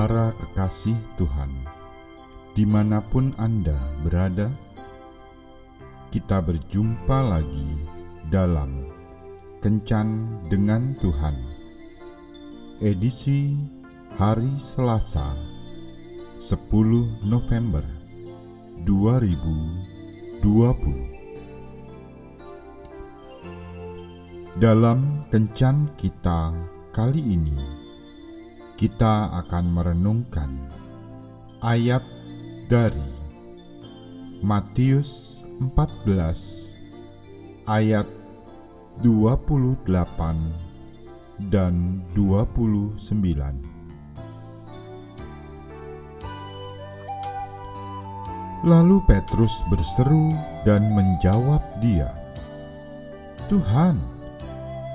Para kekasih Tuhan, di mana pun Anda berada, kita berjumpa lagi dalam Kencan dengan Tuhan, edisi hari Selasa, 10 November 2020. Dalam Kencan kita kali ini, kita akan merenungkan ayat dari Matius 14 ayat 28 dan 29. Lalu Petrus berseru dan menjawab dia, "Tuhan,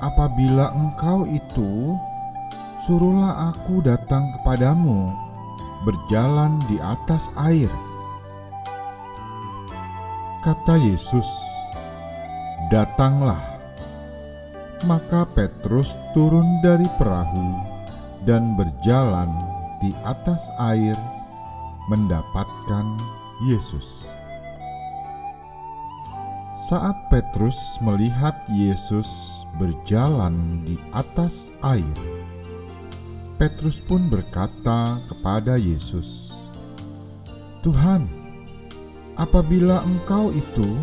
apabila Engkau itu suruhlah aku datang kepadamu berjalan di atas air. Kata Yesus, "Datanglah." Maka Petrus turun dari perahu dan berjalan di atas air mendapatkan Yesus. Saat Petrus melihat Yesus berjalan di atas air, Petrus pun berkata kepada Yesus, "Tuhan, apabila Engkau itu,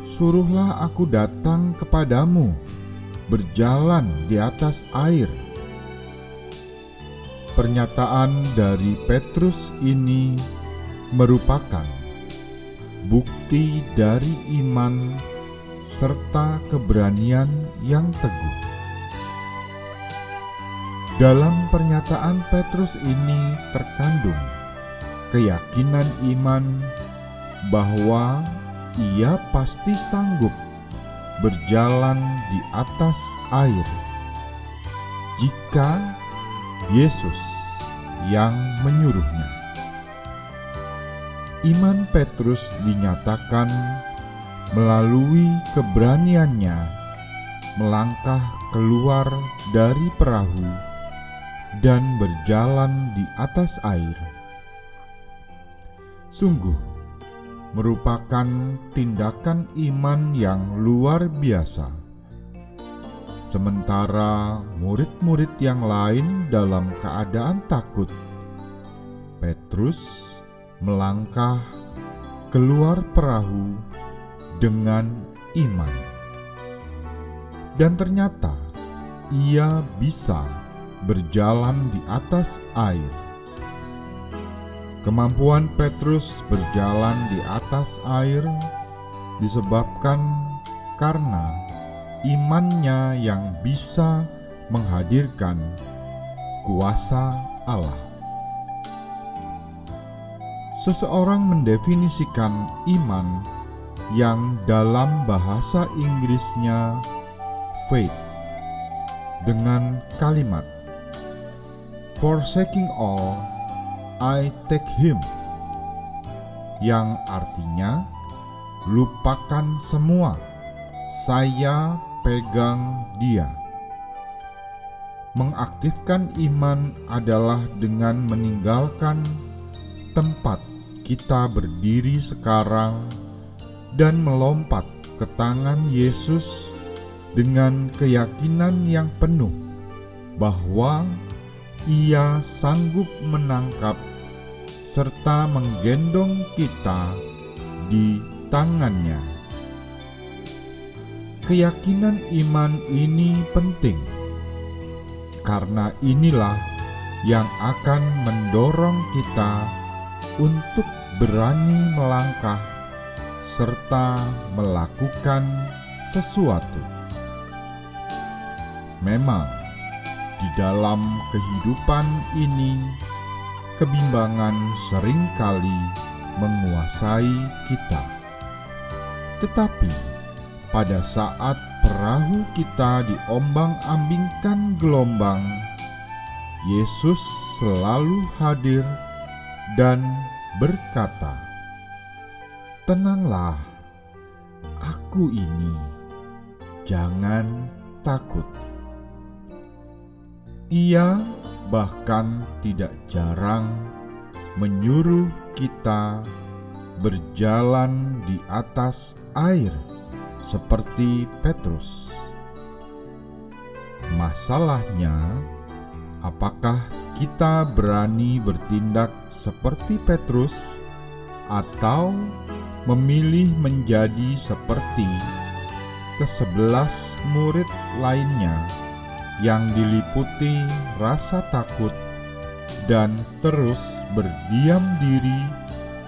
suruhlah aku datang kepadamu berjalan di atas air." Pernyataan dari Petrus ini merupakan bukti dari iman serta keberanian yang teguh. Dalam pernyataan Petrus ini terkandung keyakinan iman bahwa ia pasti sanggup berjalan di atas air jika Yesus yang menyuruhnya. Iman Petrus dinyatakan melalui keberaniannya melangkah keluar dari perahu dan berjalan di atas air. Sungguh merupakan tindakan iman yang luar biasa. Sementara murid-murid yang lain dalam keadaan takut, Petrus melangkah keluar perahu dengan iman, dan ternyata ia bisa berjalan di atas air. Kemampuan Petrus berjalan di atas air disebabkan karena imannya yang bisa menghadirkan kuasa Allah. Seseorang mendefinisikan iman yang dalam bahasa Inggrisnya faith dengan kalimat Forsaking all, I take him. Yang artinya, lupakan semua, saya pegang dia. Mengaktifkan iman adalah dengan meninggalkan tempat kita berdiri sekarang dan melompat ke tangan Yesus dengan keyakinan yang penuh bahwa ia sanggup menangkap serta menggendong kita di tangannya. Keyakinan iman ini penting karena inilah yang akan mendorong kita untuk berani melangkah serta melakukan sesuatu. Memang, di dalam kehidupan ini, kebimbangan sering kali menguasai kita. Tetapi pada saat perahu kita diombang-ambingkan gelombang, Yesus selalu hadir dan berkata, "Tenanglah, Aku ini, jangan takut." Ia bahkan tidak jarang menyuruh kita berjalan di atas air seperti Petrus. Masalahnya, apakah kita berani bertindak seperti Petrus atau memilih menjadi seperti kesebelas murid lainnya yang diliputi rasa takut dan terus berdiam diri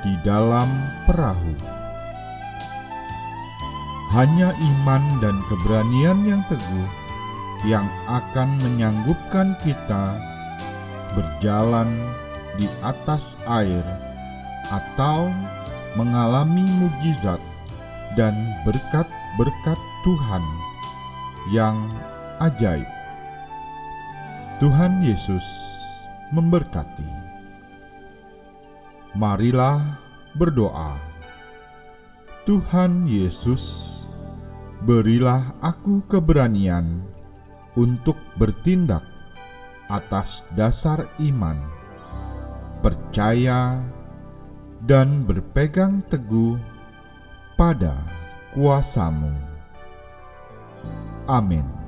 di dalam perahu. Hanya iman dan keberanian yang teguh yang akan menyanggup,kan kita berjalan di atas air atau mengalami mujizat dan berkat-berkat Tuhan yang ajaib. Tuhan Yesus memberkati. Marilah berdoa. Tuhan Yesus, berilah aku keberanian untuk bertindak atas dasar iman, percaya, dan berpegang teguh pada kuasamu. Amin.